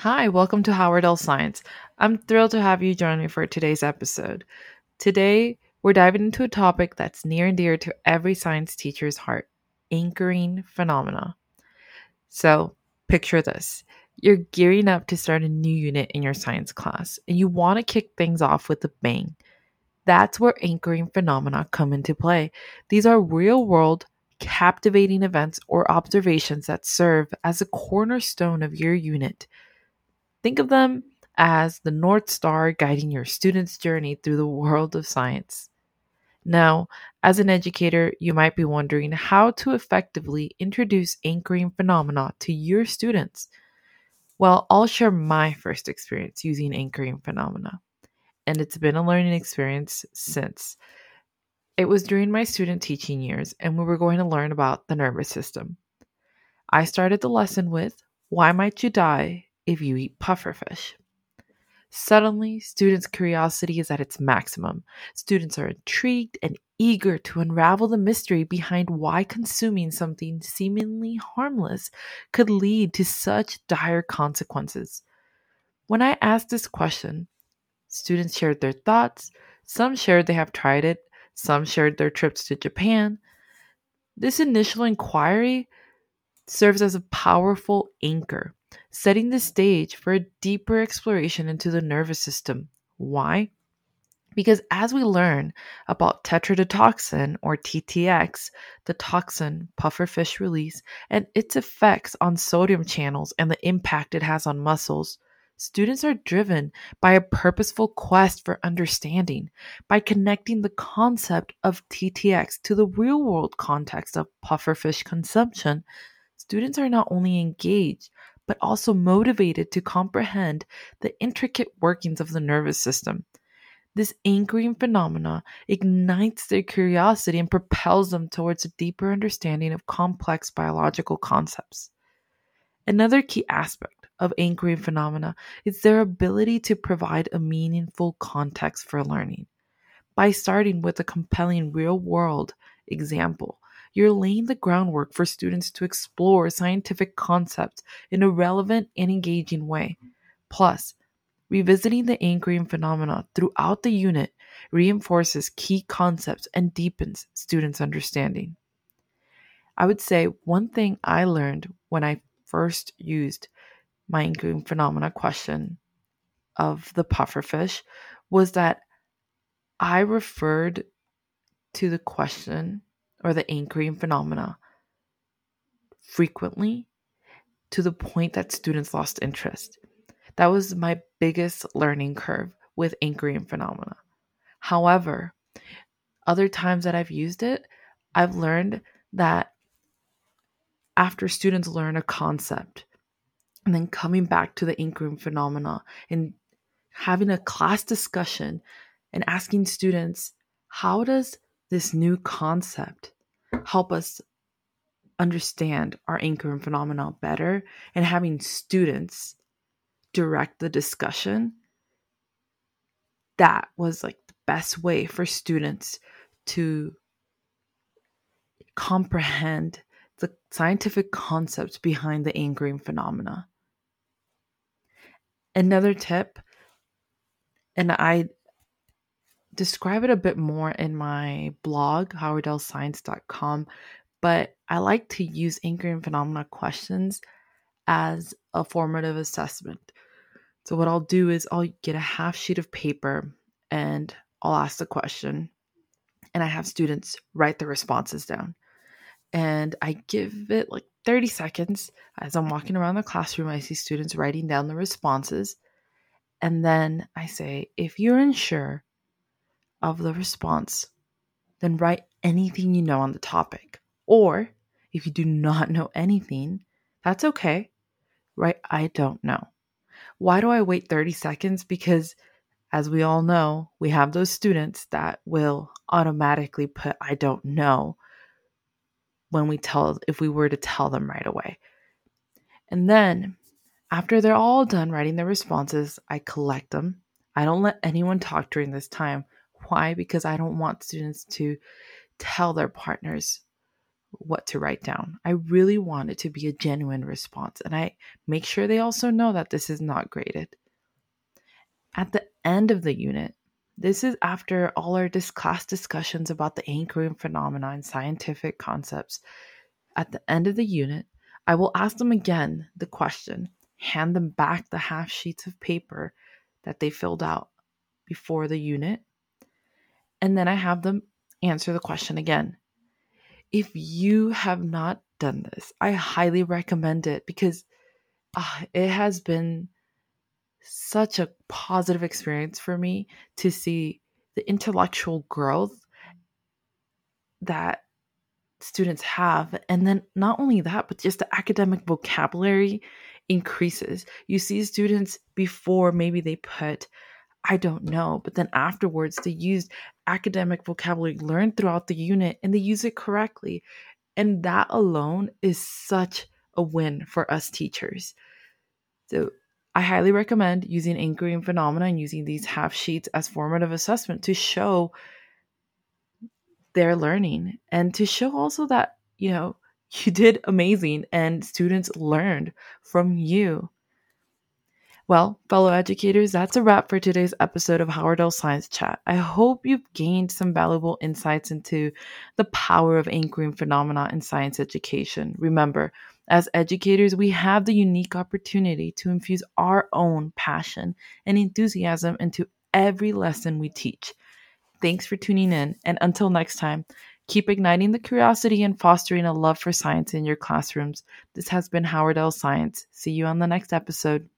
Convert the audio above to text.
Hi, welcome to Howardell Science. I'm thrilled to have you join me for today's episode. Today, we're diving into a topic that's near and dear to every science teacher's heart anchoring phenomena. So, picture this you're gearing up to start a new unit in your science class, and you want to kick things off with a bang. That's where anchoring phenomena come into play. These are real world, captivating events or observations that serve as a cornerstone of your unit. Think of them as the North Star guiding your students' journey through the world of science. Now, as an educator, you might be wondering how to effectively introduce anchoring phenomena to your students. Well, I'll share my first experience using anchoring phenomena, and it's been a learning experience since. It was during my student teaching years, and we were going to learn about the nervous system. I started the lesson with Why might you die if you eat pufferfish? Suddenly, students' curiosity is at its maximum. Students are intrigued and eager to unravel the mystery behind why consuming something seemingly harmless could lead to such dire consequences. When I asked this question, students shared their thoughts. Some shared they have tried it, some shared their trips to Japan. This initial inquiry serves as a powerful anchor setting the stage for a deeper exploration into the nervous system. Why? Because as we learn about tetrodotoxin or TTX, the toxin pufferfish release, and its effects on sodium channels and the impact it has on muscles, students are driven by a purposeful quest for understanding. By connecting the concept of TTX to the real world context of pufferfish consumption, students are not only engaged, but also motivated to comprehend the intricate workings of the nervous system. This anchoring phenomena ignites their curiosity and propels them towards a deeper understanding of complex biological concepts. Another key aspect of anchoring phenomena is their ability to provide a meaningful context for learning. By starting with a compelling real world example, you're laying the groundwork for students to explore scientific concepts in a relevant and engaging way. Plus, revisiting the anchoring phenomena throughout the unit reinforces key concepts and deepens students' understanding. I would say one thing I learned when I first used my anchoring phenomena question of the pufferfish was that I referred to the question or the anchoring phenomena frequently to the point that students lost interest. That was my biggest learning curve with anchoring phenomena. However, other times that I've used it, I've learned that after students learn a concept and then coming back to the anchoring phenomena and having a class discussion and asking students, how does this new concept help us understand our anchoring phenomena better and having students direct the discussion that was like the best way for students to comprehend the scientific concepts behind the anchoring phenomena. Another tip and i describe it a bit more in my blog, howardellscience.com, but I like to use anchoring phenomena questions as a formative assessment. So, what I'll do is I'll get a half sheet of paper and I'll ask the question, and I have students write the responses down. And I give it like 30 seconds as I'm walking around the classroom. I see students writing down the responses. And then I say, if you're unsure of the response, then write anything you know on the topic. Or if you do not know anything, that's okay. Write, I don't know. Why do I wait 30 seconds? Because as we all know, we have those students that will automatically put, I don't know, when we tell, if we were to tell them right away. And then after they're all done writing their responses, I collect them. I don't let anyone talk during this time why? Because I don't want students to tell their partners what to write down. I really want it to be a genuine response, and I make sure they also know that this is not graded. At the end of the unit, this is after all our class discussions about the anchoring phenomena and scientific concepts. At the end of the unit, I will ask them again the question, hand them back the half sheets of paper that they filled out before the unit, and then I have them answer the question again. If you have not done this, I highly recommend it because uh, it has been such a positive experience for me to see the intellectual growth that students have. And then not only that, but just the academic vocabulary increases. You see students before maybe they put, I don't know, but then afterwards they use academic vocabulary learned throughout the unit and they use it correctly. And that alone is such a win for us teachers. So I highly recommend using anchoring phenomena and using these half sheets as formative assessment to show their learning and to show also that, you know, you did amazing and students learned from you. Well, fellow educators, that's a wrap for today's episode of Howardell Science Chat. I hope you've gained some valuable insights into the power of anchoring phenomena in science education. Remember, as educators, we have the unique opportunity to infuse our own passion and enthusiasm into every lesson we teach. Thanks for tuning in, and until next time, keep igniting the curiosity and fostering a love for science in your classrooms. This has been Howardell Science. See you on the next episode.